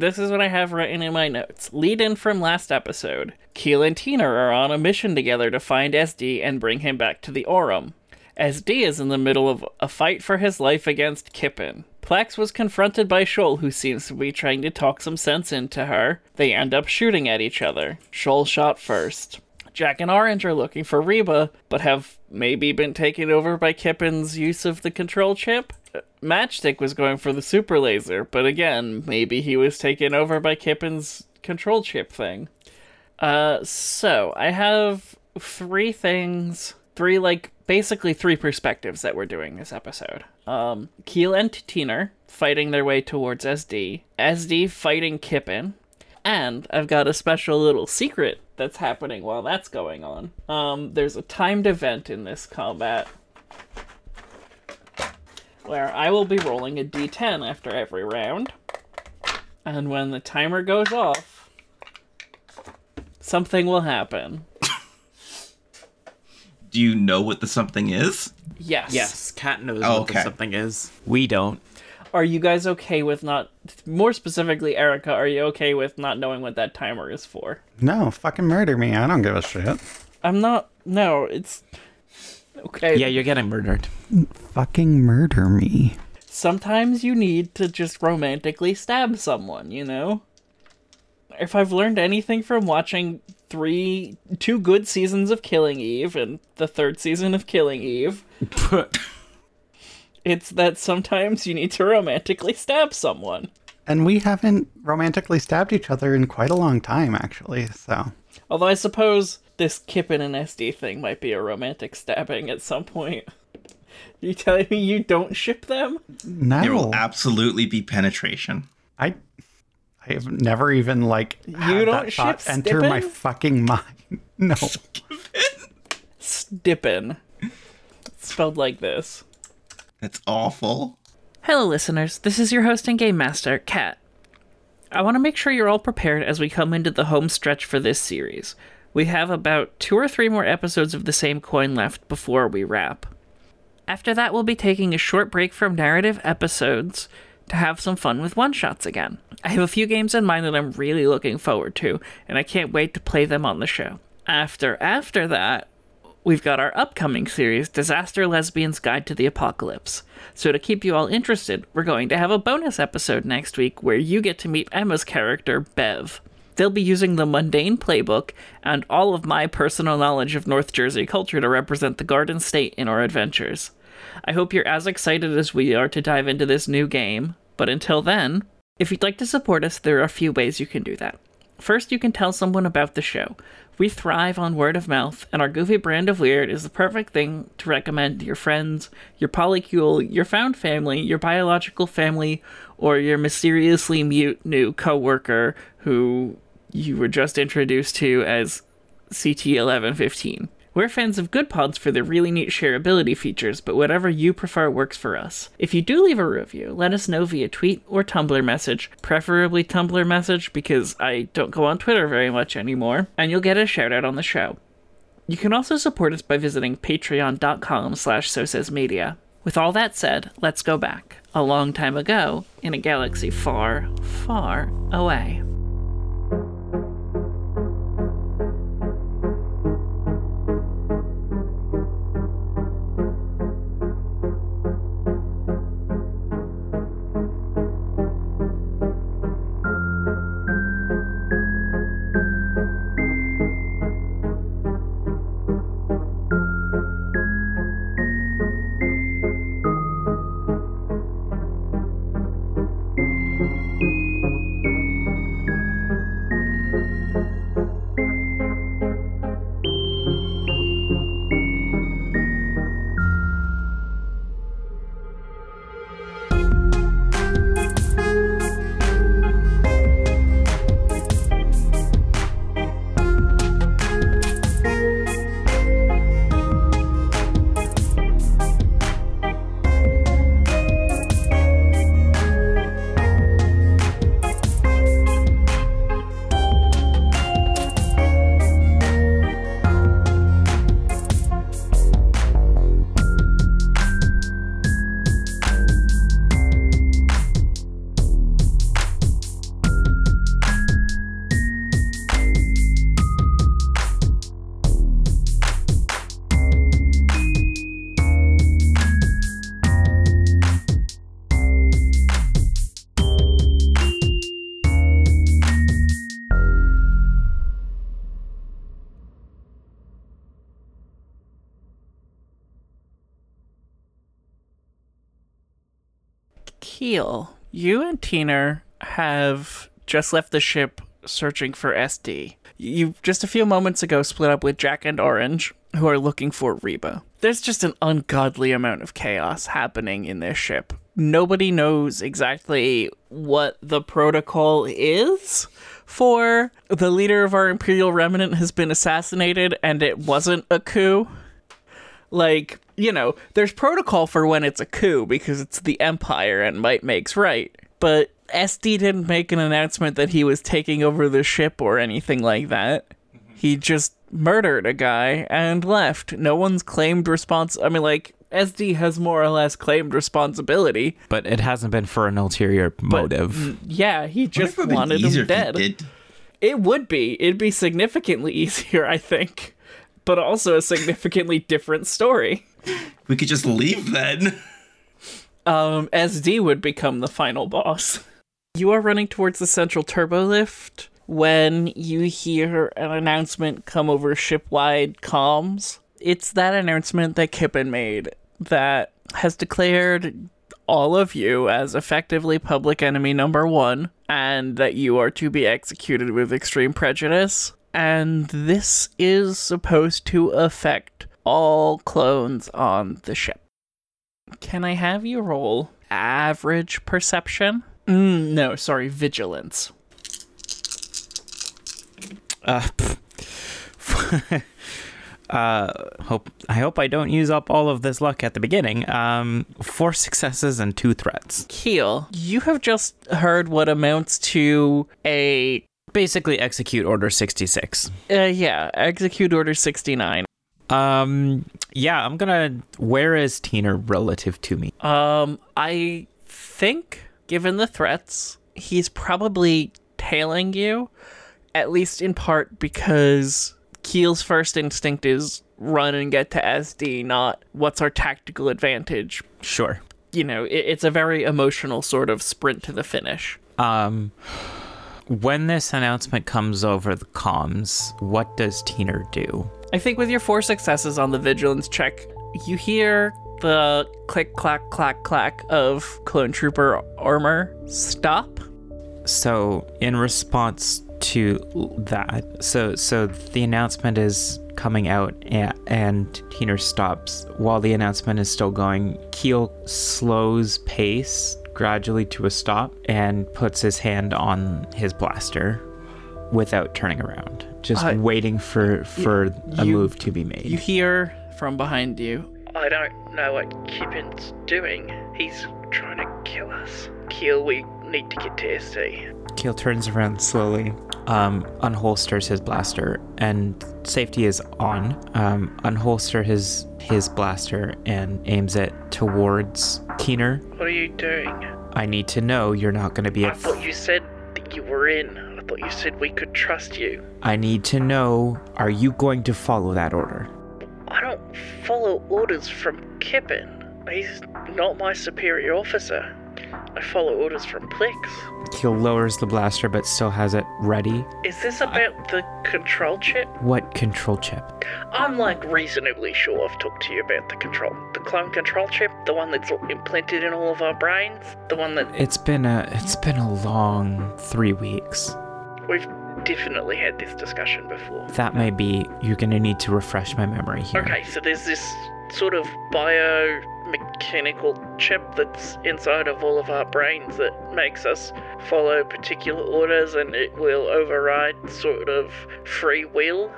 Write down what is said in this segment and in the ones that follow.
this is what I have written in my notes. Lead in from last episode. Keel and Tina are on a mission together to find SD and bring him back to the Aurum. SD is in the middle of a fight for his life against Kippen. Plex was confronted by Shoal, who seems to be trying to talk some sense into her. They end up shooting at each other. Shoal shot first. Jack and Orange are looking for Reba, but have maybe been taken over by Kippen's use of the control chip. Matchstick was going for the super laser, but again, maybe he was taken over by Kippen's control chip thing. Uh, so I have three things, three like basically three perspectives that we're doing this episode. Um, Keel and Tiner fighting their way towards SD, SD fighting Kippen, and I've got a special little secret that's happening while that's going on. Um, there's a timed event in this combat where I will be rolling a d10 after every round, and when the timer goes off, something will happen. Do you know what the something is? Yes. Yes, Kat knows Oh, what the something is. We don't. Are you guys okay with not, more specifically, Erica, are you okay with not knowing what that timer is for? No, fucking murder me. I don't give a shit. I'm not, no, it's, okay. Yeah, you're getting murdered. Fucking murder me. sometimes you need to just romantically stab someone, you know? If I've learned anything from watching three, two good seasons of Killing Eve and the third season of Killing Eve, it's that sometimes you need to romantically stab someone. And we haven't romantically stabbed each other in quite a long time, actually. So Although I suppose this Kippen and SD thing might be a romantic stabbing at some point. You telling me you don't ship them? No. There will absolutely be penetration. I, I have never even like had don't that thought ship enter my fucking mind. No, Stippen. It's spelled like this. That's awful. Hello, listeners. This is your host and game master, Kat. I want to make sure you're all prepared as we come into the home stretch for this series. We have about two or three more episodes of the same coin left before we wrap. After that, we'll be taking a short break from narrative episodes to have some fun with one shots again. I have a few games in mind that I'm really looking forward to, and I can't wait to play them on the show. After after that, we've got our upcoming series, Disaster Lesbian's Guide to the Apocalypse. So, to keep you all interested, we're going to have a bonus episode next week where you get to meet Emma's character, Bev. They'll be using the mundane playbook and all of my personal knowledge of North Jersey culture to represent the Garden State in our adventures. I hope you're as excited as we are to dive into this new game, but until then, if you'd like to support us, there are a few ways you can do that. First, you can tell someone about the show. We thrive on word of mouth, and our goofy brand of weird is the perfect thing to recommend to your friends, your polycule, your found family, your biological family, or your mysteriously mute new coworker who you were just introduced to as CT1115. We're fans of Good Pods for their really neat shareability features, but whatever you prefer works for us. If you do leave a review, let us know via tweet or Tumblr message, preferably Tumblr message because I don't go on Twitter very much anymore, and you'll get a shout out on the show. You can also support us by visiting patreon.com slash media. With all that said, let's go back. A long time ago, in a galaxy far, far away. You and Tina have just left the ship searching for SD. You just a few moments ago split up with Jack and Orange, who are looking for Reba. There's just an ungodly amount of chaos happening in this ship. Nobody knows exactly what the protocol is for the leader of our Imperial Remnant has been assassinated and it wasn't a coup like you know there's protocol for when it's a coup because it's the empire and might makes right. But sd didn't make an announcement that he was taking over the ship or anything like that. He just murdered a guy and left. No one's claimed response i mean like sd has more or less claimed responsibility. But it hasn't been for an ulterior motive. yeah he just Wouldn't it have wanted him dead. it would be. It'd be significantly easier i think but also a significantly different story We could just leave then. um, SD would become the final boss. You are running towards the central turbo lift when you hear an announcement come over shipwide comms. It's that announcement that Kippen made that has declared all of you as effectively public enemy number one and that you are to be executed with extreme prejudice. And this is supposed to affect all clones on the ship. Can I have you roll average perception? Mm, no, sorry, vigilance. Uh, pff. uh, hope I hope I don't use up all of this luck at the beginning. Um, four successes and two threats. Keel, you have just heard what amounts to a Basically, execute Order sixty six. uh, yeah, execute order 69. Um, yeah, I'm gonna. Where is Tina relative to me? Um, I think, given the threats, he's probably tailing you, at least in part because Keel's first instinct is run and get to SD, not what's our tactical advantage. Sure. You know, it, it's a very emotional sort of sprint to the finish. Um, when this announcement comes over the comms, what does Teener do? I think with your four successes on the vigilance check, you hear the click, clack, clack, clack of clone trooper armor stop. So, in response to that, so so the announcement is coming out, and, and Teener stops while the announcement is still going. Keel slows pace gradually to a stop and puts his hand on his blaster without turning around, just Uh, waiting for for a move to be made. You hear from behind you. I don't know what Kippen's doing. He's trying to kill us. Keel, we need to get to SD. Keel turns around slowly, um, unholsters his blaster, and safety is on. Um, unholster his his blaster and aims it towards Keener. What are you doing? I need to know you're not going to be. I A f- thought you said that you were in. I thought you said we could trust you. I need to know. Are you going to follow that order? I don't follow orders from Kippen. He's not my superior officer. I follow orders from Plex. Keel lowers the blaster, but still has it ready. Is this about the control chip? What control chip? I'm like reasonably sure I've talked to you about the control. The clone control chip, the one that's implanted in all of our brains, the one that It's been a it's been a long three weeks. we've definitely had this discussion before. That may be. You're going to need to refresh my memory here. Okay, so there's this sort of biomechanical chip that's inside of all of our brains that makes us follow particular orders and it will override sort of free will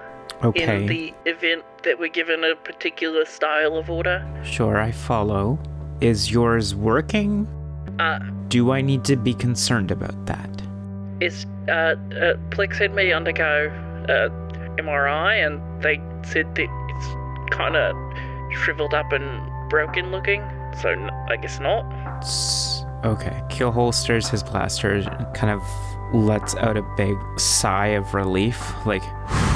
Okay. in the event that we're given a particular style of order. Sure, I follow. Is yours working? Uh, Do I need to be concerned about that? is uh, uh Plex had me undergo uh, MRI and they said that it's kind of shriveled up and broken looking. So n- I guess not. Okay. Keel holsters his blaster, kind of lets out a big sigh of relief. Like,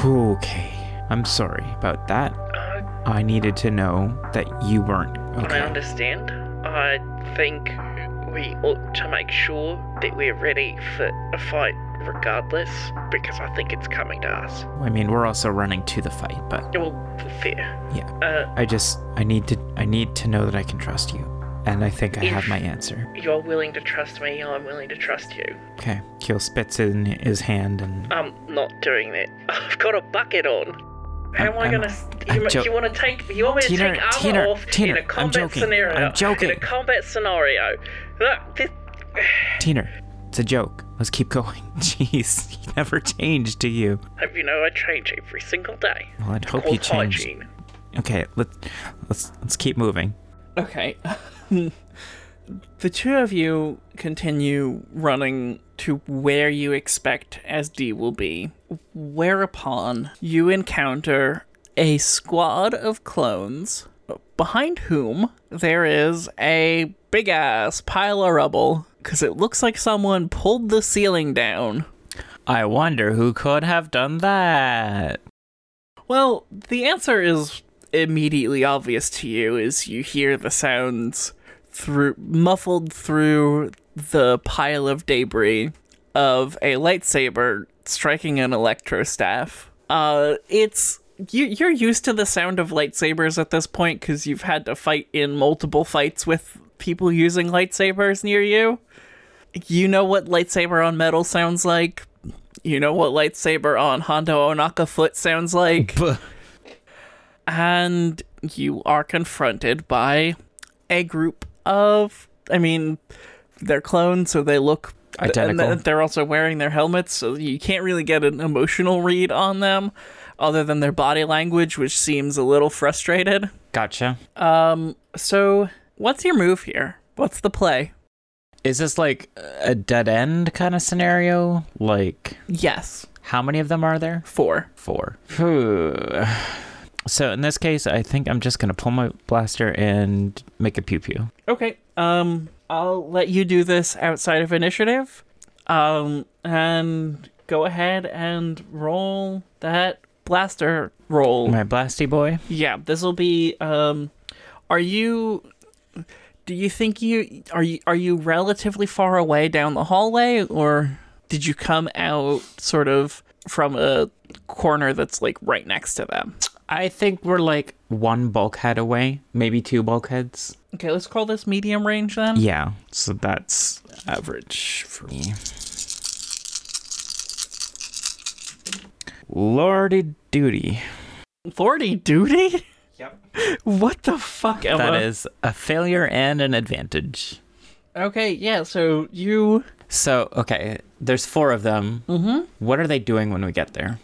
okay. I'm sorry about that. Uh, I needed to know that you weren't okay. I understand. I think we ought to make sure that we're ready for a fight regardless, because I think it's coming to us. I mean, we're also running to the fight, but Well, fair. Yeah. Uh, I just I need to I need to know that I can trust you. and I think I have my answer. You're willing to trust me, I'm willing to trust you. Okay, Keel spits in his hand and I'm not doing that. I've got a bucket on. How am I I'm- gonna? I'm You, jo- you want to take? You want me to take armor off Tina, in a I'm combat joking. scenario? I'm joking. In a combat scenario. This, Teener, it's a joke. Let's keep going. Jeez, you never changed, do you? hope you know I change every single day. Well, I'd hope you change. hygiene. Okay, let's let's let's keep moving. Okay. the two of you continue running to where you expect SD will be, whereupon you encounter a squad of clones behind whom there is a big ass pile of rubble because it looks like someone pulled the ceiling down. I wonder who could have done that. Well, the answer is immediately obvious to you is you hear the sounds through muffled through the pile of debris of a lightsaber striking an electro staff. Uh, it's you, you're used to the sound of lightsabers at this point because you've had to fight in multiple fights with people using lightsabers near you. You know what lightsaber on metal sounds like. You know what lightsaber on Hondo Ohnaka foot sounds like and you are confronted by a group of i mean they're clones so they look Identical. and they're also wearing their helmets so you can't really get an emotional read on them other than their body language which seems a little frustrated Gotcha. um so what's your move here what's the play Is this like a dead end kind of scenario? Like, yes how many of them are there? four Four. So in this case, I think I'm just gonna pull my blaster and make a pew pew. Okay. Um, I'll let you do this outside of initiative. Um, and go ahead and roll that blaster roll. My blasty boy. Yeah, this will be. Um, are you? Do you think you are you are you relatively far away down the hallway, or did you come out sort of from a corner that's like right next to them? I think we're like one bulkhead away, maybe two bulkheads. Okay, let's call this medium range then. Yeah, so that's average for me. Lordy duty. Forty duty. Yep. What the fuck, Emma? That is a failure and an advantage. Okay, yeah, so you So, okay, there's four of them. Mm-hmm. What are they doing when we get there?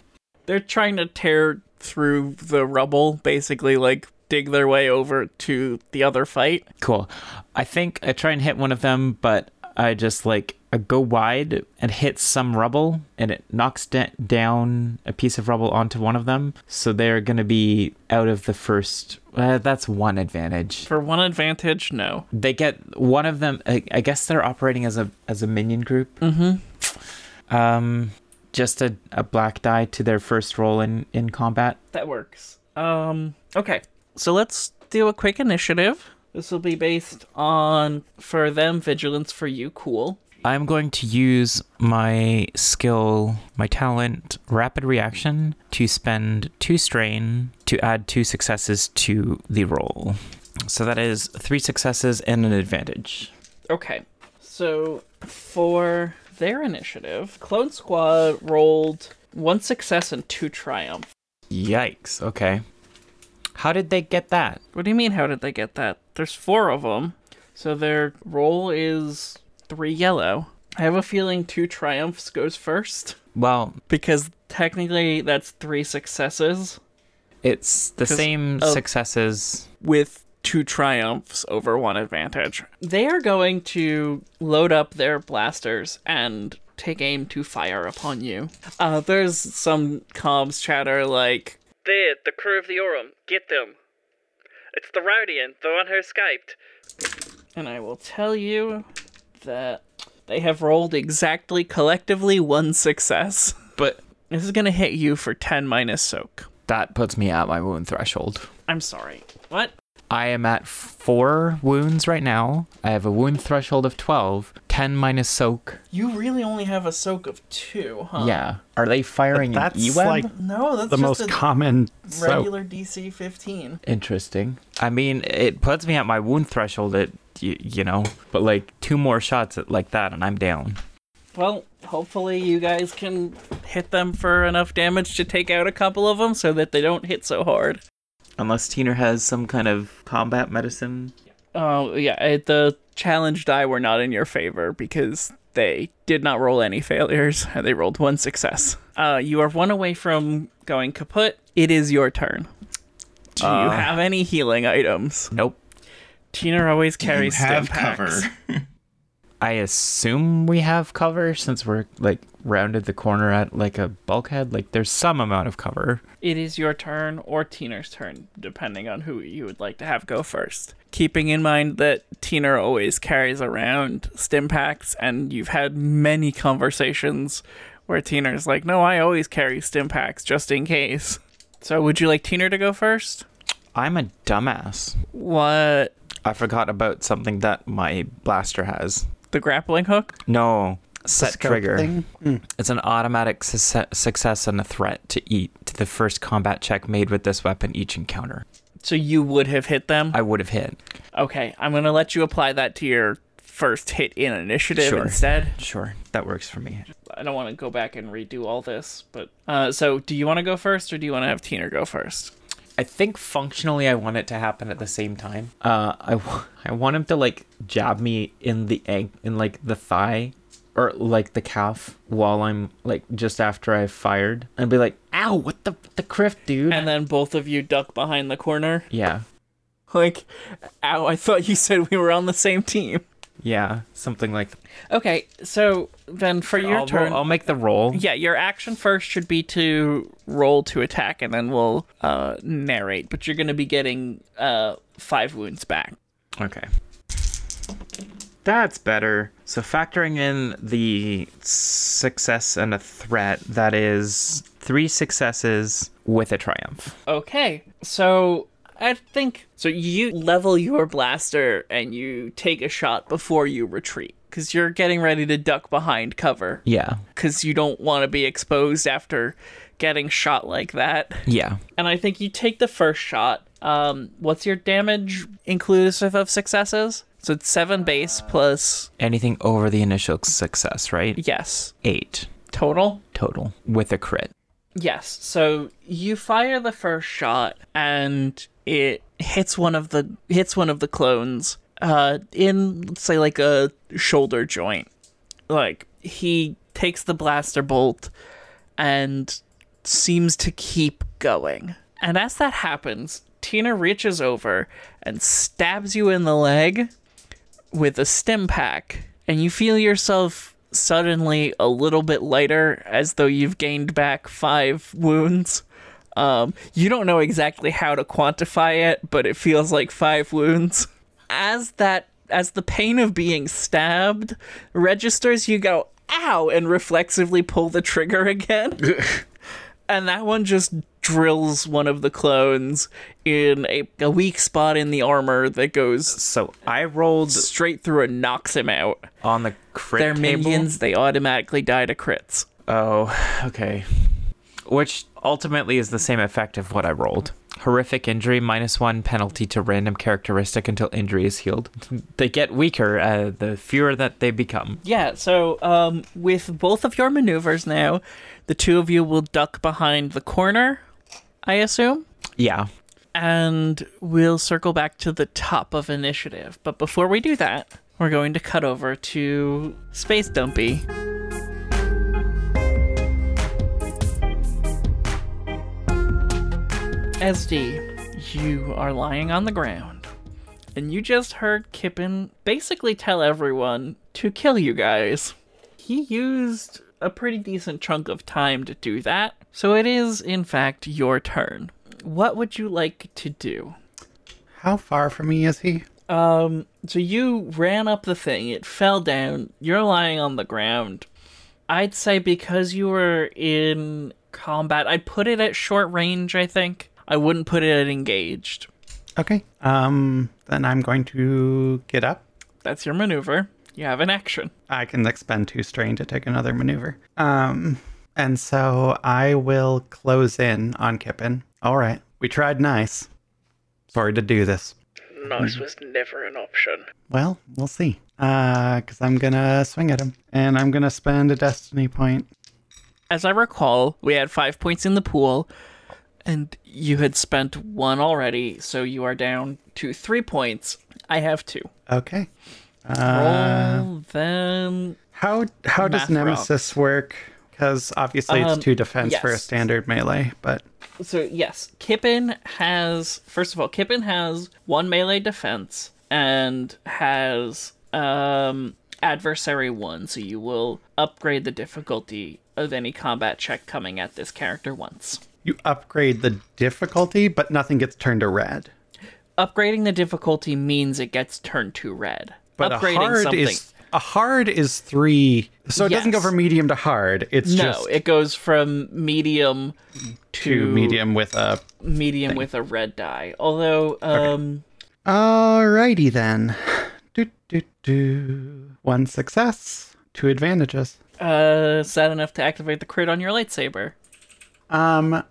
they're trying to tear through the rubble, basically like dig their way over to the other fight. Cool. I think I try and hit one of them, but I just like I go wide and hit some rubble, and it knocks da- down a piece of rubble onto one of them. So they're gonna be out of the first. Uh, that's one advantage. For one advantage, no. They get one of them. I, I guess they're operating as a as a minion group. Mm-hmm. Um, just a, a black die to their first roll in in combat. That works. Um okay. So let's do a quick initiative. This will be based on for them vigilance for you cool. I'm going to use my skill, my talent, rapid reaction, to spend two strain to add two successes to the roll. So that is three successes and an advantage. Okay. So for their initiative, Clone Squad rolled one success and two triumph. Yikes. Okay. How did they get that? What do you mean? How did they get that? There's four of them, so their roll is three yellow. I have a feeling two triumphs goes first Well, because technically that's three successes it's the same successes. with two triumphs over one advantage. They are going to load up their blasters and take aim to fire upon you. Uh, there's some comms chatter like, "There, the crew of the Aurum, get them. It's the Rodian, the one who escaped." And I will tell you that they have rolled exactly collectively one success. But This is gonna hit you for 10 minus soak. that puts me at my wound threshold. I'm sorry. What? I am at four wounds right now. I have a wound threshold of 12, 10 minus soak. You really only have a soak of two, huh? Yeah. Are they firing That's an E-web? like No, that's the just most a common soap. regular DC 15. Interesting. I mean, it puts me at my wound threshold at, you, you know, but like two more shots at, like that and I'm down. Well, hopefully you guys can hit them for enough damage to take out a couple of them so that they don't hit so hard. Unless Teener has some kind of combat medicine. Oh, yeah, it, the challenge die were not in your favor because they did not roll any failures and they rolled one success. Uh, you are one away from going kaput. It is your turn. Do you Uh. have any healing items? Nope. Tina always carries You carries have stim packs. cover. I assume we have cover since we're like rounded the corner at like a bulkhead. Like there's some amount of cover. It is your turn or Tina's turn, depending on who you would like to have go first. Keeping in mind that Tina always carries around stim packs, and you've had many conversations where Tina's like, No, I always carry stim packs just in case. So, would you like Tina to go first? I'm a dumbass. What? I forgot about something that my blaster has. The grappling hook? No, set trigger. thing? Mm. It's an automatic success success and a threat to eat to the first combat check made with this weapon each encounter. So, you would have hit them? I would have hit. Okay, I'm going to let you apply that to your first hit in initiative Sure. instead. Sure, that works for me. I don't want to go back and redo all this, but uh, so do you want to go first or do you want to have Tina go first? I think functionally I want it to happen at the same time. Uh, I, w- I want him to like jab me in the egg in like the thigh or like the calf while I'm like just after I've fired and be like, "Ow! What the the kriff, dude?" And then both of you duck behind the corner. yeah, Like, ow, I thought you said we were on the same team. Yeah, something like. That. Okay, so then for your I'll, turn. roll- I'll make the roll. yeah, your action first should be to roll to attack, and then we'll uh, narrate. But you're going to be getting uh, five wounds back. Okay. That's better. So factoring in the success and a threat, that is three successes with a triumph. Okay, so I think so. You level your blaster and you take a shot before you retreat because you're getting ready to duck behind cover Yeah. because you don't want to be exposed after getting shot like that. Yeah. And I think you take the first shot. Um, what's your damage inclusive of successes? So it's seven base plus Anything over the initial success, right? yes Eight total. total with a crit. Yes. So you fire the first shot and it hits one of the hits one of the clones uh in say like a shoulder joint. Like he takes the blaster bolt and seems to keep going. And as that happens, Tina reaches over and stabs you in the leg with a stim pack, and you feel yourself suddenly a little bit lighter as though you've gained back five wounds. Um, you don't know exactly how to quantify it, but it feels like five wounds. As that as the pain of being stabbed registers, you go ow and reflexively pull the trigger again. and that one just drills one of the clones in a, a weak spot in the armor that goes So I rolled straight through and knocks him out. on the crit They're table. minions, they automatically die to crits. Oh, okay. Which ultimately is the same effect of what I rolled. Horrific injury, minus one penalty to random characteristic until injury is healed. They get weaker uh, the fewer that they become. Yeah, so um, with both of your maneuvers now, the two of you will duck behind the corner, I assume, Yeah. and we'll circle back to the top of initiative. But before we do that, we're going to cut over to Space Dumpy. SD, you are lying on the ground, and you just heard Kippen basically tell everyone to kill you guys. He used a pretty decent chunk of time to do that, so it is, in fact, your turn. What would you like to do? How far from me is he? Um, so you ran up the thing, it fell down, you're lying on the ground. I'd say because you were in combat, I'd put it at short range, I think. I wouldn't put it at engaged. Okay. Um, then I'm going to get up. That's your maneuver. You have an action. I can expend two strain to take another maneuver. Um, and so I will close in on Kippen. All right. We tried nice. Sorry to do this. Nice was never an option. Well, we'll see. Uh, because I'm gonna swing at him, and I'm gonna spend a destiny point. As I recall, we had five points in the pool, and you had spent one already, so you are down to three points. I have two. Okay. Uh, Roll them. how how does Math Nemesis work? Because obviously it's Um, two defense for a standard melee, but So yes, Kippen has first of all, Kippen has one melee defense and has um adversary one, so you will upgrade the difficulty of any combat check coming at this character once. you upgrade the difficulty, but nothing gets turned to red. Upgrading the difficulty means it gets turned to red. But Upgrading hard something is a hard is three, so it doesn't go from medium to hard. It's just no, just it goes from medium to to medium with a. medium with a red die. Although um Alrighty then. Do do do. One success, two advantages. uh sad enough to activate the crit on your lightsaber. Um,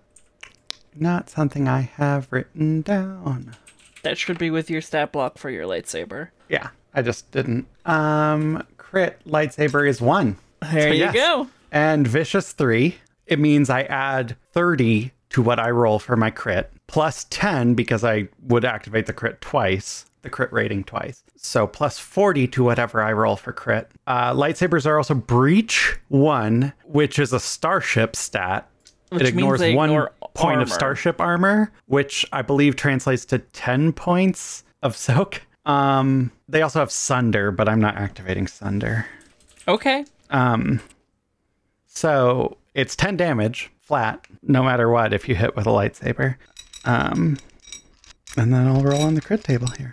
not something I have written down. That should be with your stat block for your lightsaber. Yeah, I just didn't. Um, crit lightsaber is one. There So you yes. go. And vicious three. It means I add 30 to what I roll for my crit, plus 10 because I would activate the crit twice, the crit rating twice. So plus 40 to whatever I roll for crit. Uh, lightsabers are also breach one, which is a starship stat. Which it ignores one point of starship armor, which I believe translates to 10 points of soak. Um, they also have sunder, but I'm not activating sunder. Okay. Um, so it's 10 damage flat, no matter what, if you hit with a lightsaber. Um, and then I'll roll on the crit table here.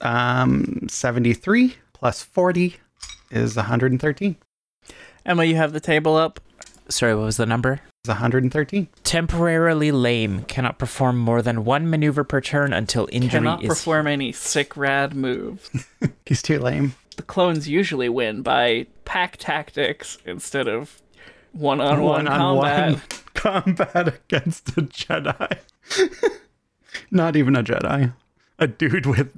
Um, 73 plus 40 is 113. Emma, you have the table up. Sorry, what was the number? Is 113. Temporarily lame, cannot perform more than one maneuver per turn until injury Cannot is perform any sick rad moves. He's too lame. the clones usually win by pack tactics instead of one-on-one combat. combat against a Jedi. Not even a Jedi. A dude with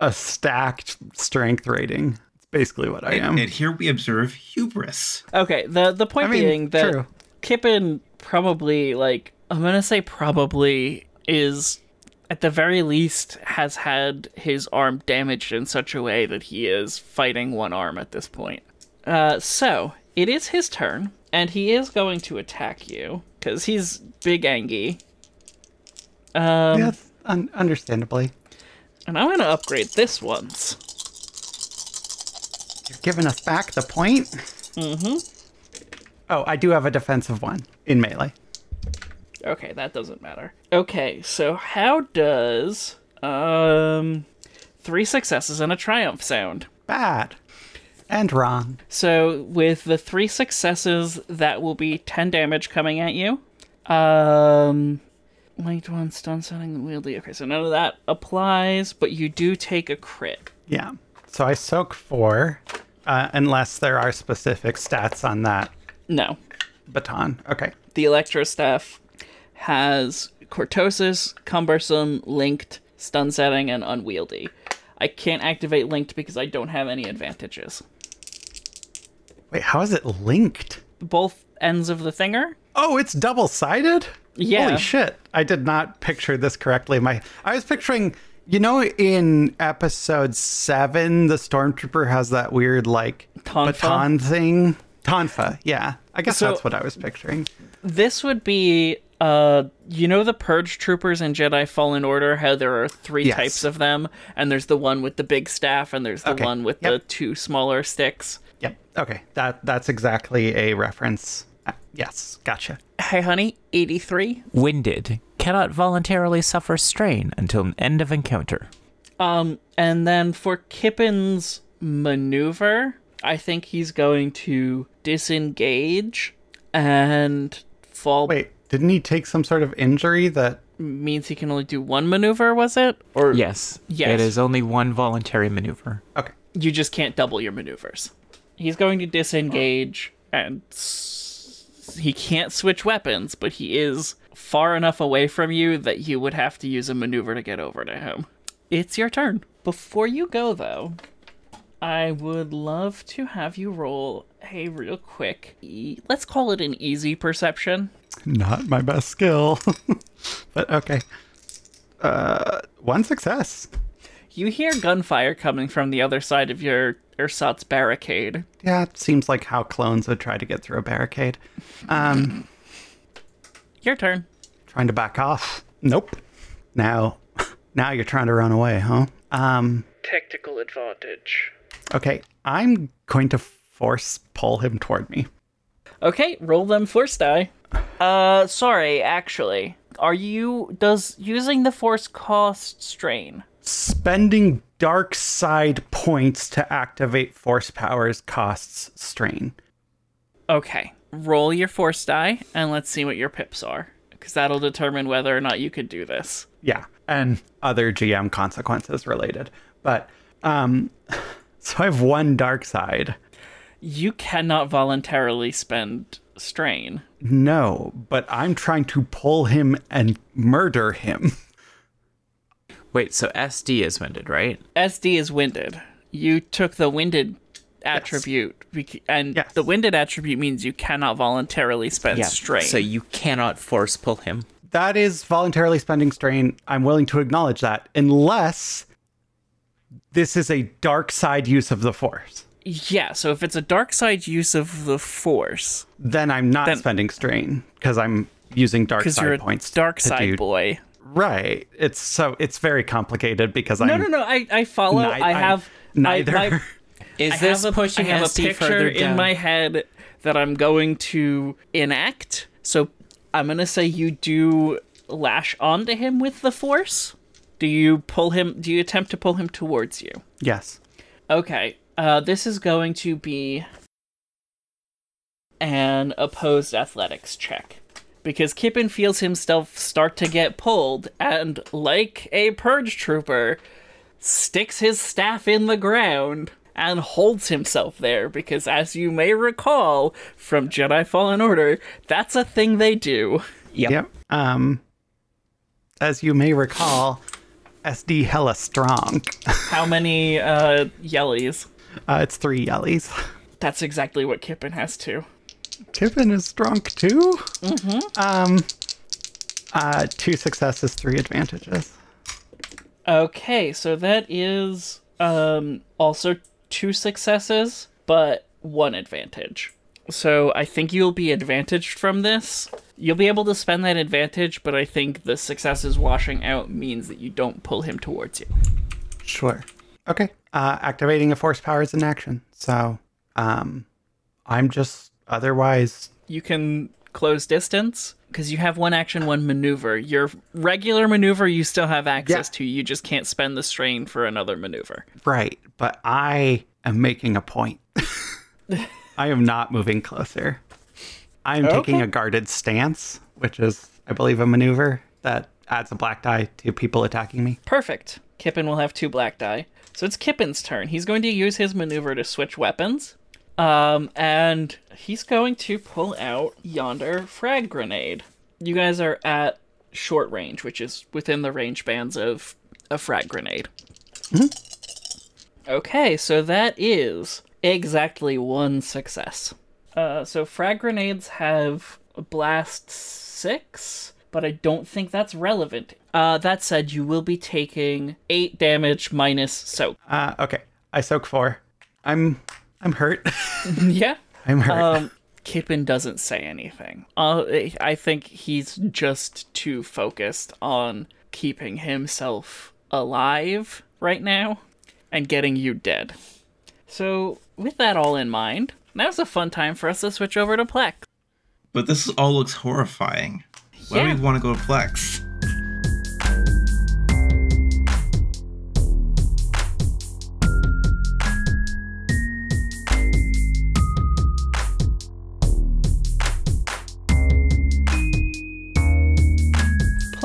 a stacked strength rating. It's basically what I am. And here we observe hubris. Okay, the the point I mean, being that true. Kippen probably like I'm gonna say probably is at the very least has had his arm damaged in such a way that he is fighting one arm at this point. Uh, so it is his turn, and he is going to attack you because he's big Angie. Um, Yes, un- understandably. and I'm gonna upgrade this once. You're giving us back the point? Mm-hmm. Oh, I do have a defensive one in melee. Okay, that doesn't matter. Okay, so how does um three successes and a triumph sound? Bad. And wrong. So with the three successes, that will be ten damage coming at you. Um linked one stun setting wieldy. Okay, so none of that applies, but you do take a crit. Yeah. So I soak four, uh, unless there are specific stats on that No. baton. Okay. The Electro Staff has cortosis, cumbersome, linked, stun setting, and unwieldy. I can't activate linked because I don't have any advantages. Wait, how is it linked? Both ends of the thinger? Oh, it's double sided? Yeah. Holy shit. I did not picture this correctly. My I was picturing you know in episode seven, the stormtrooper has that weird like Tonfa? baton thing. Tonfa, yeah. I guess So- that's what I was picturing. This would be uh you know the purge troopers in Jedi Fallen Order how there are three Yes. types of them and there's the one with the big staff and there's the Okay. one with Yep. the two smaller sticks. Yep. Okay. That that's exactly a reference. Uh, yes, gotcha. Hey honey, 83. winded, cannot voluntarily suffer strain until end of encounter. Um, and then for Kippen's maneuver, I think he's going to disengage and fall. Wait, didn't he take some sort of injury that means he can only do one maneuver, was it? Or Yes. Yes. It is only one voluntary maneuver. Okay. you just can't double your maneuvers. He's going to disengage and s- he can't switch weapons, but he is far enough away from you that you would have to use a maneuver to get over to him. It's your turn. Before you go, though, I would love to have you roll a real quick, e- let's call it an easy perception. Not my best skill. but okay. Uh, one success. You hear gunfire coming from the other side of your ersatz barricade. Yeah, it seems like how clones would try to get through a barricade. Um, Your turn. trying to back off. Nope. Now, now you're trying to run away, huh? Um, Tactical advantage. okay. I'm going to force pull him toward me. Okay, roll them force die. Uh, sorry, actually. Are you. Does using the force cost strain? Spending dark side points to activate force powers costs strain. Okay. Roll your force die, and let's see what your pips are. Because that'll determine whether or not you could do this. Yeah, and other GM consequences related. But um so I have one dark side. You cannot voluntarily spend strain. No, but I'm trying to pull him and murder him. Wait, so SD is winded, right? SD is winded. You took the winded attribute, bec- and Yes. the winded attribute means you cannot voluntarily spend strain. So you cannot force pull him. That is voluntarily spending strain. I'm willing to acknowledge that unless this is a dark side use of the force. Yeah, so if it's a dark side use of the force, Then I'm not Then- spending strain because I'm using dark side you're a points. dark side do- boy. Right. It's so it's very complicated because I No, no, no. I, I follow. Ni- I I'm have neither. I, my, Is I this have a, pushing I have a SD picture further in my head that I'm going to enact. So I'm gonna say you do lash onto him with the force. Do you pull him? Do you attempt to pull him towards you? yes. Okay. Uh, this is going to be an opposed athletics check. Because Kippen feels himself start to get pulled, and like a purge trooper, sticks his staff in the ground and holds himself there. Because as you may recall from Jedi Fallen Order, that's a thing they do. Yep. Yep. Um, as you may recall, SD hella strong. How many uh, yellies? Uh, it's three yellies. That's exactly what Kippen has too. Kippen is drunk too. Mm-hmm. Um, uh, two successes, three advantages. Okay, so that is um also two successes, but one advantage. So I think you'll be advantaged from this. You'll be able to spend that advantage, but I think the successes washing out means that you don't pull him towards you. Sure. Okay. Uh, activating a force power is an action. So, um, I'm just otherwise. You can close distance because you have one action, one maneuver. Your regular maneuver you still have access Yeah. to. You just can't spend the strain for another maneuver. Right, but I am making a point. I am not moving closer. I am taking a guarded stance, which is, I believe, a maneuver that adds a black die to people attacking me. Perfect. Kippen will have two black die. So it's Kippen's turn. He's going to use his maneuver to switch weapons. Um, and he's going to pull out yonder frag grenade. You guys are at short range, which is within the range bands of a frag grenade. Okay, so that is exactly one success. Uh, so frag grenades have blast six, but I don't think that's relevant. Uh, that said, you will be taking eight damage minus soak. Uh, okay, I soak four. I'm, I'm hurt. yeah. I'm hurt. Um, Kippen doesn't say anything. Uh, I think he's just too focused on keeping himself alive right now and getting you dead. So, with that all in mind, now's a fun time for us to switch over to Plex. But this all looks horrifying. Why Yeah. do we want to go to Plex?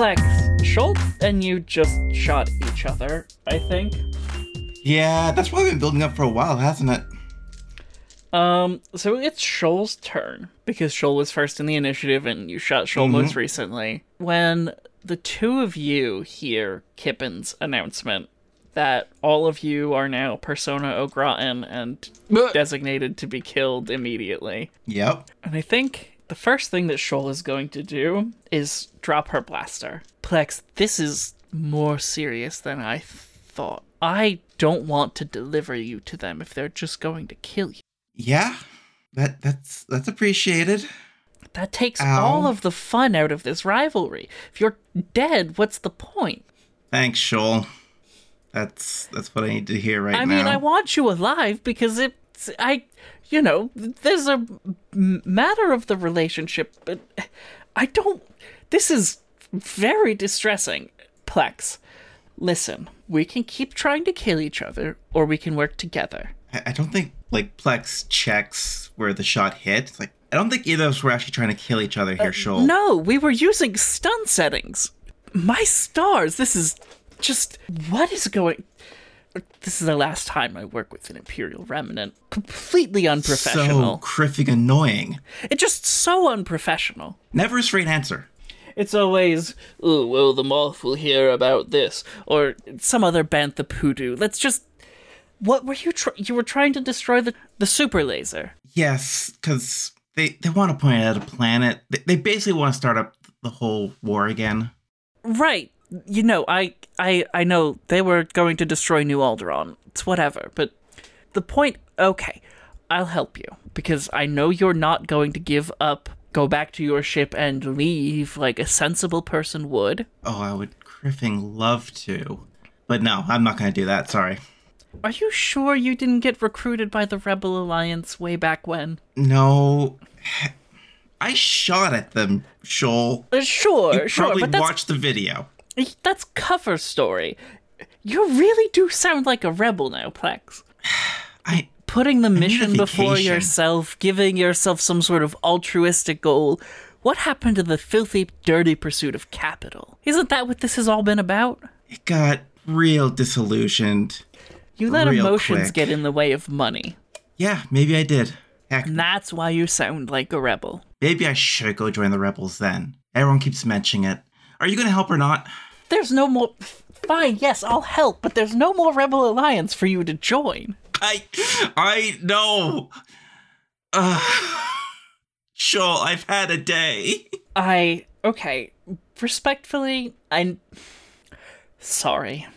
Plex, Schultz and you just shot each other, I think. Yeah, that's probably been building up for a while, hasn't it? Um, so it's Shoal's turn because Shoal was first in the initiative and you shot Shoal most recently. When the two of you hear Kippen's announcement that all of you are now Persona au gratin and designated to be killed immediately. Yep. And I think the first thing that Shoal is going to do is drop her blaster. Plex, this is more serious than I thought. I don't want to deliver you to them if they're just going to kill you. Yeah. That that's that's appreciated. That takes Ow. all of the fun out of this rivalry. If you're dead, what's the point? Thanks, Shoal. That's that's what I need to hear right now. I now. mean, I want you alive because it's I, you know, there's a matter of the relationship, but I don't. This is very distressing, Plex. Listen, we can keep trying to kill each other, or we can work together. I, don't think like Plex checks where the shot hit. It's like I don't think either of us were actually trying to kill each other here, Shoal. Uh, No, we were using stun settings. My stars, this is just what is going. This is the last time I work with an Imperial Remnant. Completely unprofessional. So kriffing annoying. It's just so unprofessional. Never a straight answer. It's always, oh, well, the Moff will hear about this, or some other bantha poodoo. Let's just. What were you? Tr- you were trying to destroy the the super laser. Yes, because they they want to point out a planet. They, they basically want to start up the whole war again. Right. You know, I I I know they were going to destroy New Alderaan. It's whatever, but the point okay, I'll help you because I know you're not going to give up, go back to your ship and leave like a sensible person would. Oh, I would kriffing love to, but no, I'm not going to do that. Sorry. Are you sure you didn't get recruited by the Rebel Alliance way back when? No, I shot at them, Shoal. Uh, sure, You sure, probably but that's watched the video. That's cover story. You really do sound like a rebel now, Plex. I putting the mission before yourself, giving yourself some sort of altruistic goal. What happened to the filthy, dirty pursuit of capital? Isn't that what this has all been about? it got real disillusioned. You let emotions quick. get in the way of money. Yeah, maybe I did. Heck, And that's why you sound like a rebel. maybe I should go join the rebels then. Everyone keeps mentioning it. Are you going to help or not? There's no more. Fine, yes, I'll help, but there's no more Rebel Alliance for you to join. I, I know. Uh, Shoal, I've had a day. I. Okay. Respectfully, I'm. Sorry.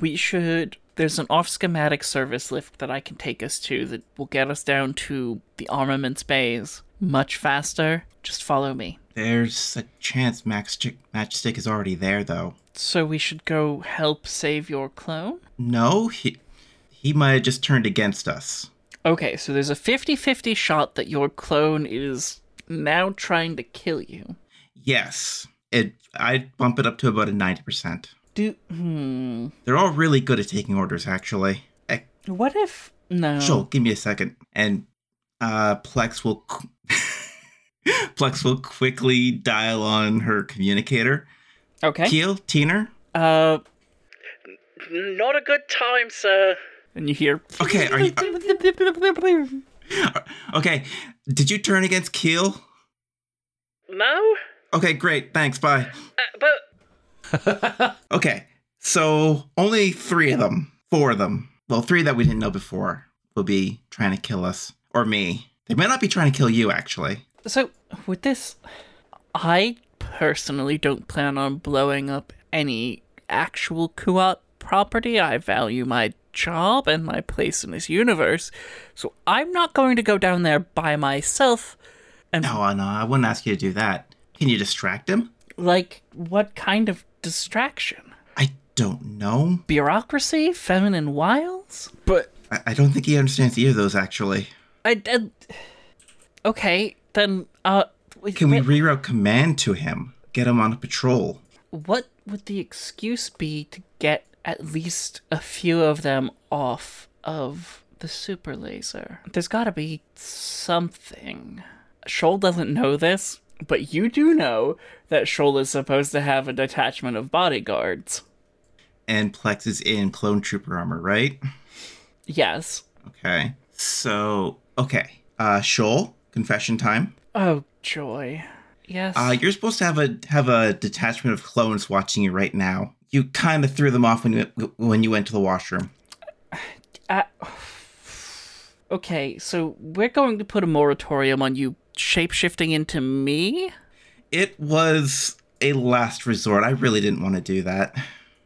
We should. There's an off schematic service lift that I can take us to that will get us down to the armaments bays much faster. Just follow me. There's a chance Matchstick, Matchstick is already there, though. So we should go help save your clone? No, he he might have just turned against us. Okay, so there's a 50 50 shot that your clone is now trying to kill you. Yes, it. I'd bump it up to about a ninety percent. Do. Hmm. They're all really good at taking orders, actually. Eh, What if. No. Joel, give me a second, and uh, Plex will Plex will quickly dial on her communicator. Okay. Keel, Teener. Uh, not a good time, sir. And you hear. Okay, are you? Okay, did you turn against Keel? no, Okay, great. Thanks. Bye. uh, but Okay, so only three of them, four of them, well, three that we didn't know before, will be trying to kill us or me. They might not be trying to kill you, actually. So with this, I personally don't plan on blowing up any actual Kuat property. I value my job and my place in this universe, so I'm not going to go down there by myself. And No, no, I wouldn't ask you to do that. Can you distract him? like, what kind of distraction? I don't know. Bureaucracy, feminine wiles. But I, I don't think he understands either of those, actually. I, I okay then. Uh, Can we reroute command to him? Get him on a patrol. what would the excuse be to get at least a few of them off of the super laser? There's got to be something. Shoal doesn't know this. but you do know that Shoal is supposed to have a detachment of bodyguards. And Plex is in clone trooper armor, right? Yes. Okay. So, okay. Uh Shoal, confession time. Oh, joy. Yes. Uh you're supposed to have a have a detachment of clones watching you right now. You kind of threw them off when you when you went to the washroom. Uh, okay, so we're going to put a moratorium on you shapeshifting into me? It was a last resort. I really didn't want to do that.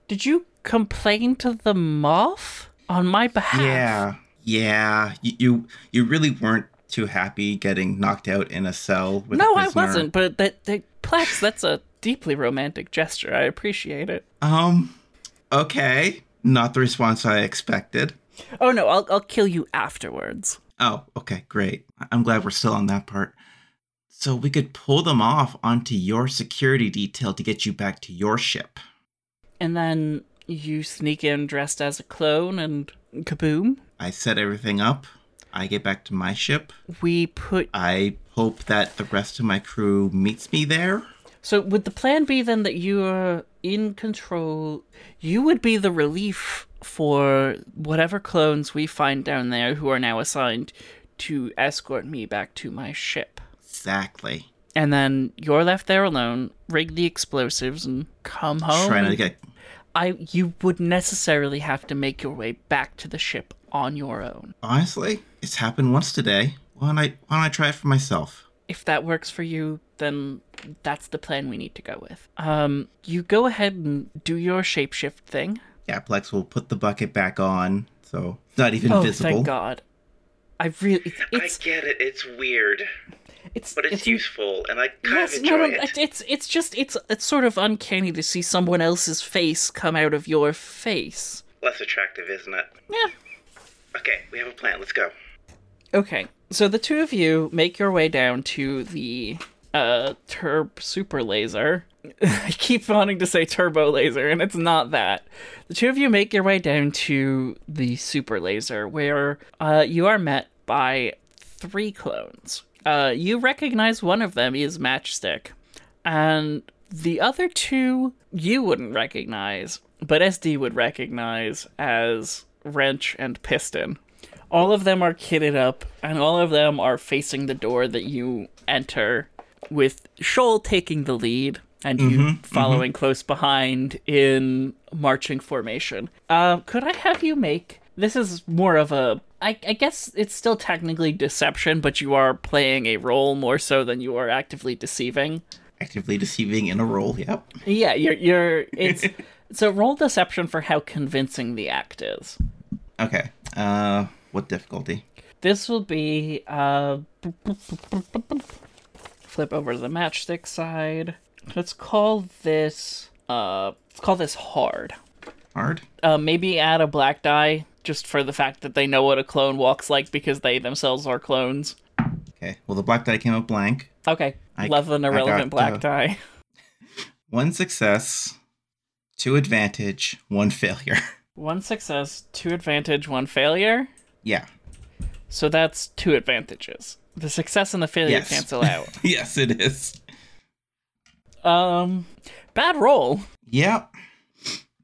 Did you complain to the Moff on my behalf? Yeah. Yeah. You you, you really weren't too happy getting knocked out in a cell with No, a I prisoner. I wasn't, but that, that Plex, that's a deeply romantic gesture. I appreciate it. Um okay. Not the response I expected. Oh no, I'll I'll kill you afterwards. Oh, okay, great. I'm glad we're still on that part. So we could pull them off onto your security detail to get you back to your ship. And then you sneak in dressed as a clone and kaboom. I set everything up. I get back to my ship. We put I hope that the rest of my crew meets me there. So would the plan be then that you are in control? You would be the relief for whatever clones we find down there who are now assigned to escort me back to my ship. Exactly. And then you're left there alone, rig the explosives, and come home. Trying to get I you would necessarily have to make your way back to the ship on your own. honestly, it's happened once today. Why don't I why don't I try it for myself? if that works for you, then that's the plan we need to go with. Um, you go ahead and do your shapeshift thing. Yeah, Plex will put the bucket back on, so it's not even Oh, visible. Oh, thank God! I really, it's, it's, get it. It's weird, it's, but it's, it's useful, and I kind Yes, of no, enjoy no, it. it's it's just it's it's sort of uncanny to see someone else's face come out of your face. Less attractive, isn't it? Yeah. Okay, we have a plan. Let's go. Okay, so the two of you make your way down to the uh turb super laser. I keep wanting to say turbo laser, and it's not that. The two of you make your way down to the super laser, where uh, you are met by three clones. Uh, you recognize one of them is Matchstick, and the other two you wouldn't recognize, but SD would recognize as Wrench and Piston. All of them are kitted up, and all of them are facing the door that you enter, with Shoal taking the lead and you following close behind in marching formation. Uh, could I have you make this is more of a I, I guess it's still technically deception, but you are playing a role more so than you are actively deceiving. Actively deceiving in a role, yep. Yeah, you're you're it's so a roll deception for how convincing the act is. Okay. Uh what difficulty? This will be uh flip over to the matchstick side. Let's call this uh let's call this hard. Hard? Uh maybe add a black die just for the fact that they know what a clone walks like because they themselves are clones. Okay. Well the black die came up blank. Okay. I- Love an irrelevant got, black uh, die. One success, two advantage, one failure. One success, two advantage, one failure. Yeah. So that's two advantages. The success and the failure Yes. cancel out. yes, it is. um bad roll. Yep.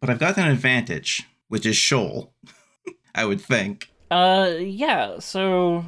But I've got an advantage, which is Shoal. I would think. Uh, yeah, so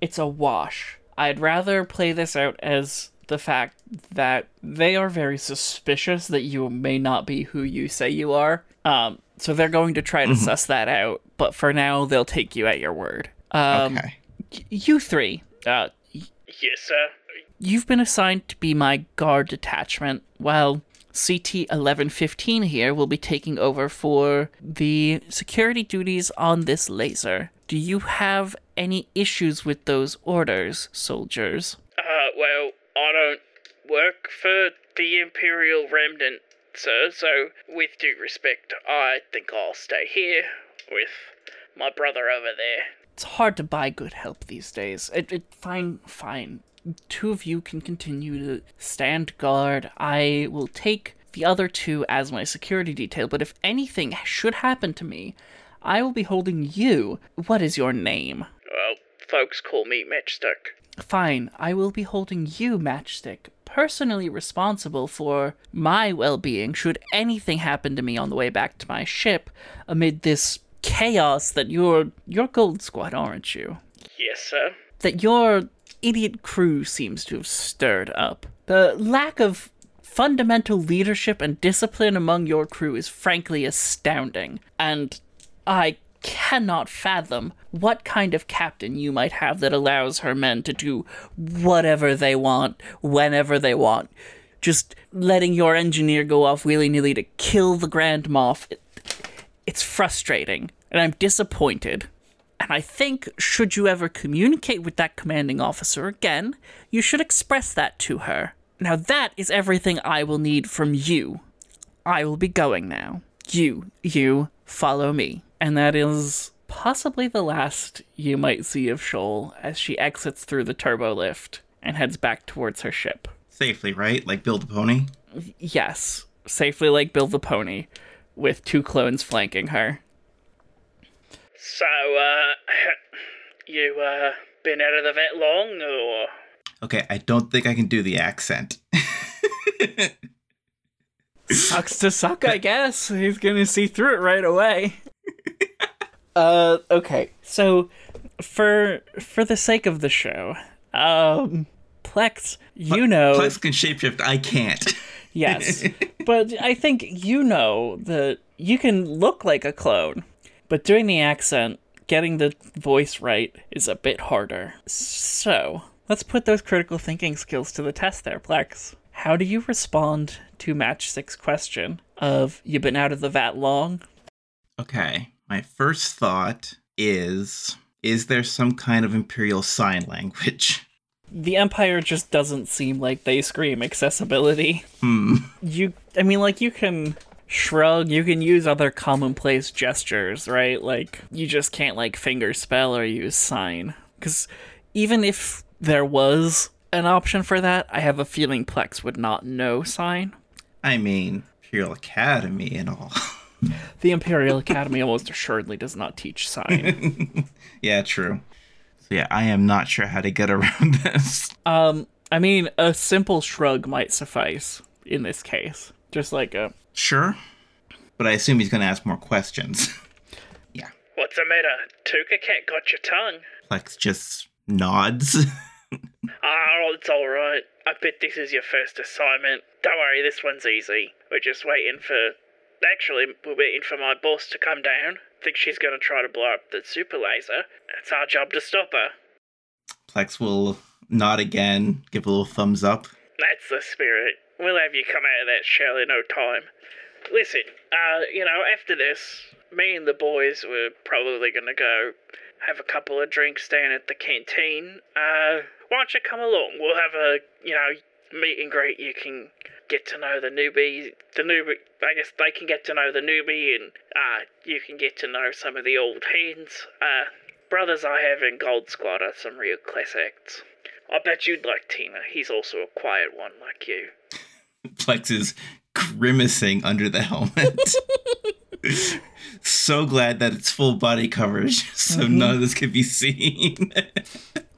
it's a wash. I'd rather play this out as the fact that they are very suspicious that you may not be who you say you are. Um, so they're going to try to suss that out, but for now, they'll take you at your word. Um, Okay. y- you three, uh, y- Yes, sir. you've been assigned to be my guard detachment, while CT 1115 here will be taking over for the security duties on this laser. Do you have any issues with those orders, soldiers? Uh, well, I don't work for the Imperial Remnant, sir, so with due respect, I think I'll stay here with my brother over there. It's hard to buy good help these days. It, it fine, fine. Two of you can continue to stand guard. I will take the other two as my security detail, but if anything should happen to me, I will be holding you. What is your name? Well, folks call me Matchstick. Fine, I will be holding you, Matchstick, personally responsible for my well being should anything happen to me on the way back to my ship amid this chaos that you're you're Gold Squad, aren't you? Yes, sir. That your idiot crew seems to have stirred up. The lack of fundamental leadership and discipline among your crew is frankly astounding, and I cannot fathom what kind of captain you might have that allows her men to do whatever they want, whenever they want. Just letting your engineer go off willy nilly to kill the Grand Moff. It, it's frustrating, and I'm disappointed. And I think, should you ever communicate with that commanding officer again, you should express that to her. Now, that is everything I will need from you. I will be going now. You, you, follow me. And that is possibly the last you might see of Shoal as she exits through the turbo lift and heads back towards her ship. Safely, right? Like Bill the Pony? Yes, safely like Bill the Pony, with two clones flanking her. So, uh, you, uh, been out of the vet long, or? Okay, I don't think I can do the accent. Sucks to suck, I guess. He's gonna see through it right away. uh, okay. So, for for the sake of the show, um, Plex, you know, Plex can shapeshift. I can't. Yes, but I think you know that you can look like a clone, but doing the accent, getting the voice right, is a bit harder. So, let's put those critical thinking skills to the test there, Plex. How do you respond to Matchstick's question of you've been out of the vat long? Okay. My first thought is is there some kind of imperial sign language? The Empire just doesn't seem like they scream accessibility. Hmm. You, I mean, like, you can shrug, you can use other commonplace gestures, right? Like, you just can't, like, finger spell or use sign. Because even if there was an option for that, I have a feeling Plex would not know sign. I mean, Imperial Academy and all. The Imperial Academy almost assuredly does not teach sign. yeah, true. So yeah, I am not sure how to get around this. um, I mean, a simple shrug might suffice in this case. Just like a, Sure. But I assume he's going to ask more questions. yeah. What's the matter? Tooka Cat got your tongue. Plex just nods. Oh, it's alright. I bet this is your first assignment. Don't worry, this one's easy. We're just waiting for. Actually, we're waiting for my boss to come down. Think she's gonna try to blow up the super laser. It's our job to stop her. Plex will nod again, give a little thumbs up. That's the spirit. We'll have you come out of that shell in no time. Listen, uh, you know, after this, me and the boys were probably gonna go have a couple of drinks down at the canteen. Uh, why don't you come along? We'll have a, you know, meet and greet. You can get to know the newbie, the newbie. I guess they can get to know the newbie, and uh, you can get to know some of the old hands. Uh, brothers I have in Gold Squad are some real class acts. I bet you'd like Tina. He's also a quiet one like you. Plex is grimacing under the helmet. so glad that it's full body coverage, so none of this could be seen.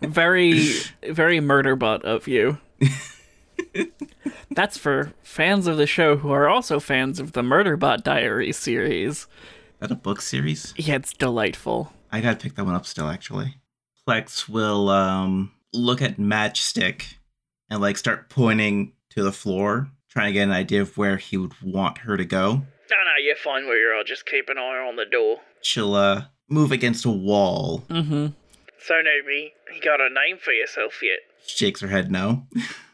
very very murderbot of you that's for fans of the show who are also fans of the murderbot diary series that a book series? yeah it's delightful I gotta pick that one up still, actually. Plex will um look at Matchstick and like start pointing to the floor, trying to get an idea of where he would want her to go. No, no, you're fine where you're. I'll just keep an eye on the door. She'll uh move against a wall, mm-hmm So, newbie, you got a name for yourself yet? She shakes her head no.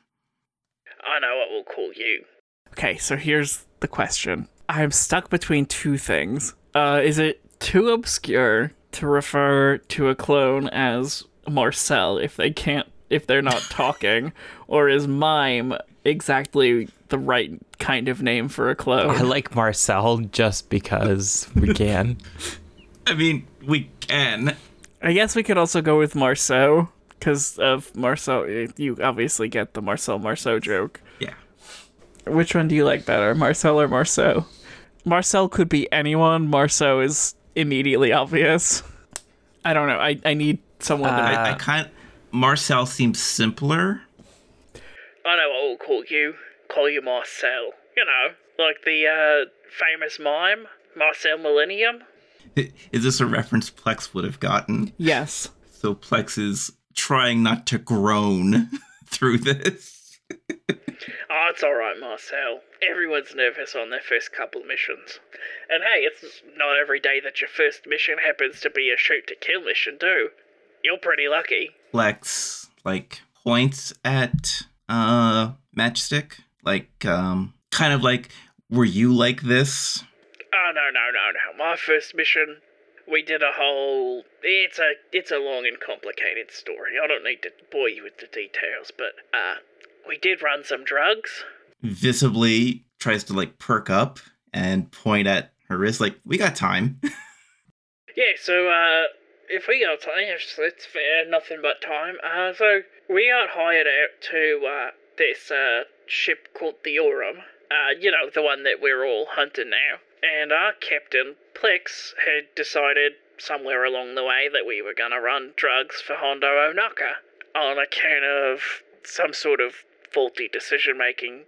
I know what we'll call you. okay so here's the question i'm stuck between two things uh is it too obscure to refer to a clone as marcel if they can't if they're not talking or is mime exactly the right kind of name for a clone I like Marcel just because we can. I mean, we can. I guess we could also go with Marceau because of Marcel. You obviously get the Marcel Marceau joke. Yeah. Which one do you like better, Marcel or Marceau? Marcel could be anyone. Marceau is immediately obvious. I don't know. I, I need someone to I, make I kind Marcel seems simpler. I know what we'll call you. Call you Marcel. You know, like the uh, famous mime, Marcel Millennium. Is this a reference Plex would have gotten? Yes. So Plex is trying not to groan through this. Oh, it's alright, Marcel. Everyone's nervous on their first couple missions. And hey, it's not every day that your first mission happens to be a shoot to kill mission, too. You're pretty lucky. Plex like points at uh Matchstick, like um kind of like were you like this? Oh no no no no! My first mission, we did a whole. It's a it's a long and complicated story. I don't need to bore you with the details, but uh, we did run some drugs. Visibly tries to like perk up and point at her wrist, like we got time. Yeah, so uh, if we got time, it's, it's fair, nothing but time. Uh, so we got hired out to uh this uh ship called the Aurum. Uh, you know the one that we're all hunting now. And our captain Plex had decided somewhere along the way that we were gonna run drugs for Hondo Ohnaka on account of some sort of faulty decision making.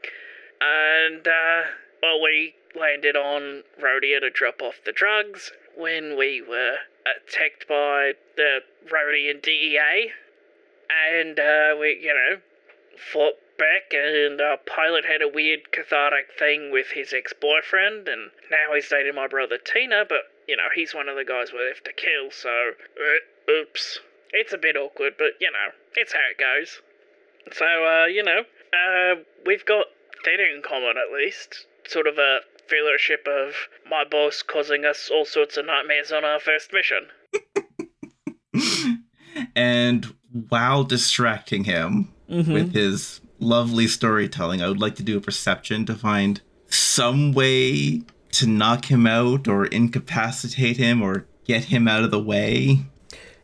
And uh, well, we landed on Rodia to drop off the drugs when we were attacked by the Rodian DEA, and uh, we, you know, fought back. And our pilot had a weird cathartic thing with his ex-boyfriend, and now he's dating my brother Tina. But you know, he's one of the guys we have to kill. So, uh, oops, it's a bit awkward, but you know, it's how it goes. So, uh, you know, uh, we've got that in common at least. Sort of a fellowship of my boss causing us all sorts of nightmares on our first mission. and while distracting him with his lovely storytelling, I would like to do a perception to find some way to knock him out or incapacitate him or get him out of the way.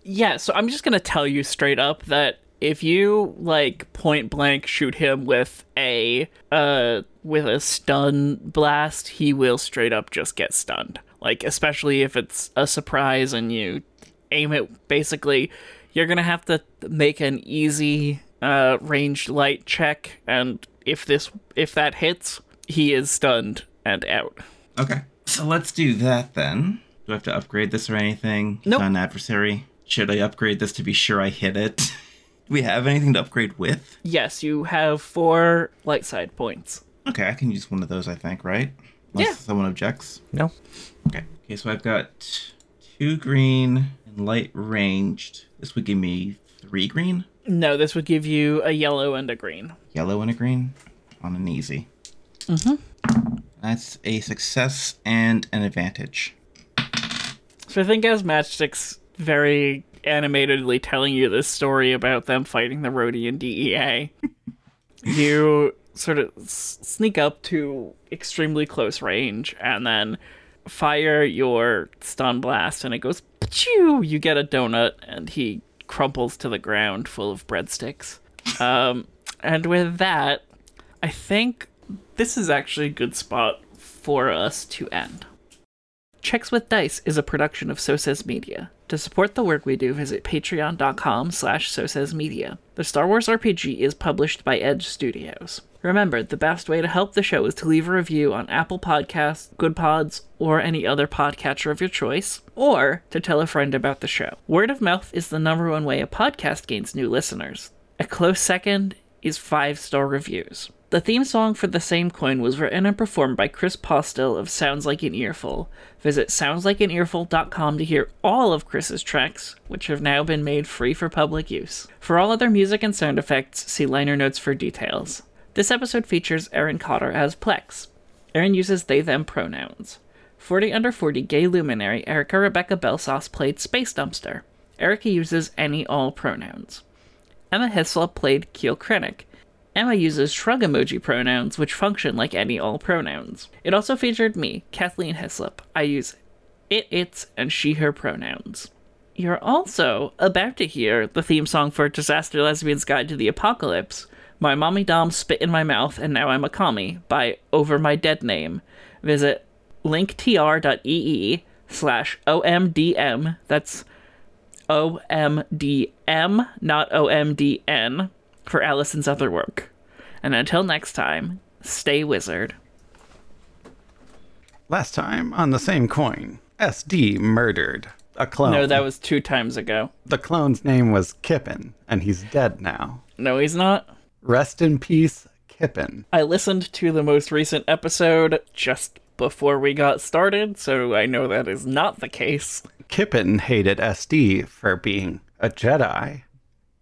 Yeah, so I'm just gonna tell you straight up that if you like point blank shoot him with a uh with a stun blast, he will straight up just get stunned. Like especially if it's a surprise and you aim it basically you're gonna have to make an easy uh ranged light check and if this if that hits, he is stunned and out. Okay. So let's do that then. Do I have to upgrade this or anything? Nope. Adversary. Should I upgrade this to be sure I hit it? do we have anything to upgrade with? Yes, you have four light side points. Okay, I can use one of those, I think, right? Unless Yeah. someone objects. No. Okay. Okay, so I've got two green and light ranged. This would give me three green, No, this would give you a yellow and a green. yellow and a green on an easy. Mm-hmm. That's a success and an advantage. So I think as Matchstick's very animatedly telling you this story about them fighting the Rodian DEA, you sort of s- sneak up to extremely close range and then fire your stun blast and it goes Pachoo! You get a donut and he crumples to the ground full of breadsticks. Um, and with that, I think this is actually a good spot for us to end. Checks with Dice is a production of So Says Media. To support the work we do, visit patreon.com slash so says media. The Star Wars RPG is published by Edge Studios. Remember, the best way to help the show is to leave a review on Apple Podcasts, Goodpods, or any other podcatcher of your choice, or to tell a friend about the show. Word of mouth is the number one way a podcast gains new listeners. A close second is five star reviews. The theme song for The Same Coin was written and performed by Chris Postill of Sounds Like an Earful. Visit soundslikeanearful.com to hear all of Chris's tracks, which have now been made free for public use. For all other music and sound effects, see liner notes for details. This episode features Erin Cotter as Plex. Erin uses they them pronouns. 40 under 40 gay luminary Erika Rebecca Belsaas played Space Dumpster. Erika uses any all pronouns. Emma Hyslop played Keel Krennick. Emma uses shrug emoji pronouns, which function like any all pronouns. It also featured me, Kathleen Hyslop. I use it, its, and she, her pronouns. You're also about to hear the theme song for Disaster Lesbian's Guide to the Apocalypse, My Mommy Dom Spit in My Mouth and Now I'm a Commie by Over My Dead Name. Visit linktr.ee slash omdm, that's OMDM, not OMDN, for Allison's other work. And until next time, stay wizard. Last time on the same coin, SD murdered a clone. No, that was two times ago. the clone's name was Kippen, and he's dead now. No, he's not. Rest in peace, Kippen. I listened to the most recent episode just before we got started, so I know that is not the case. Kippen hated SD for being a Jedi,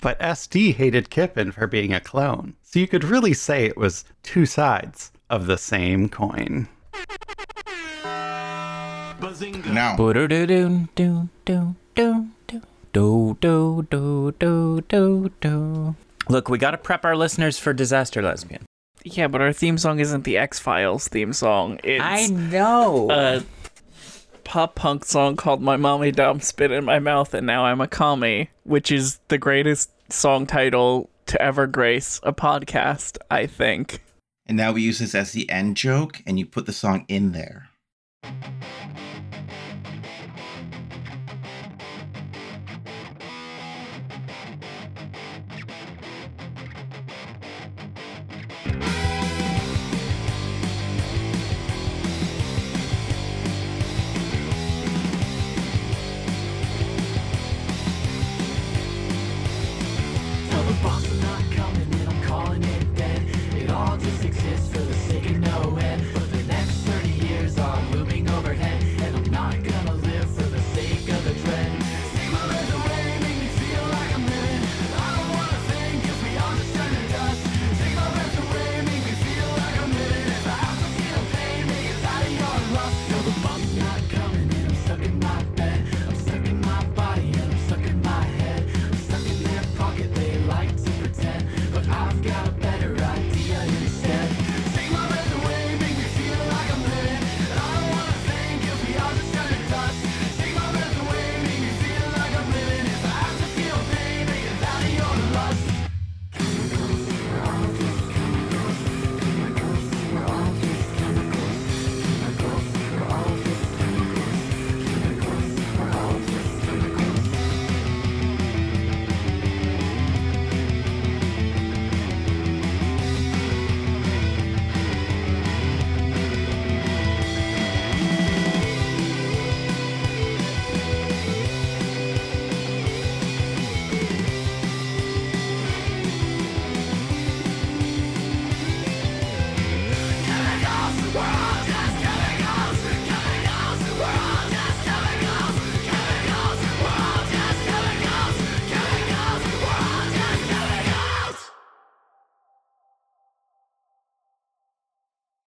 but SD hated Kippen for being a clone. So you could really say it was two sides of the same coin. Now, Look, we got to prep our listeners for Disaster Lesbian. Yeah, but our theme song isn't the X Files theme song. It's know. a pop punk song called My Mommy Dom Spit in My Mouth and Now I'm a Commie, which is the greatest song title to ever grace a podcast, I think. and now we use this as the end joke, and you put the song in there. Bye.